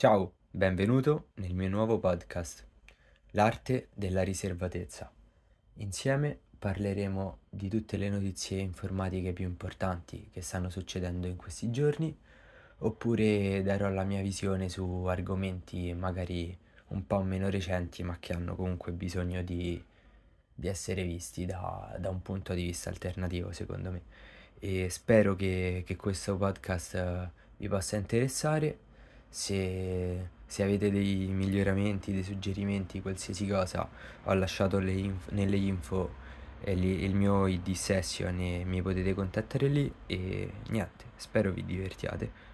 Ciao, benvenuto nel mio nuovo podcast, L'arte della riservatezza. Insieme parleremo di tutte le notizie informatiche più importanti che stanno succedendo in questi giorni, oppure darò la mia visione su argomenti magari un po' meno recenti, ma che hanno comunque bisogno di, di essere visti da, da un punto di vista alternativo, secondo me. E spero che, che questo podcast eh, vi possa interessare. Se, se avete dei miglioramenti, dei suggerimenti, qualsiasi cosa, ho lasciato inf- nelle info li- il mio ID session e mi potete contattare lì e niente, spero vi divertiate.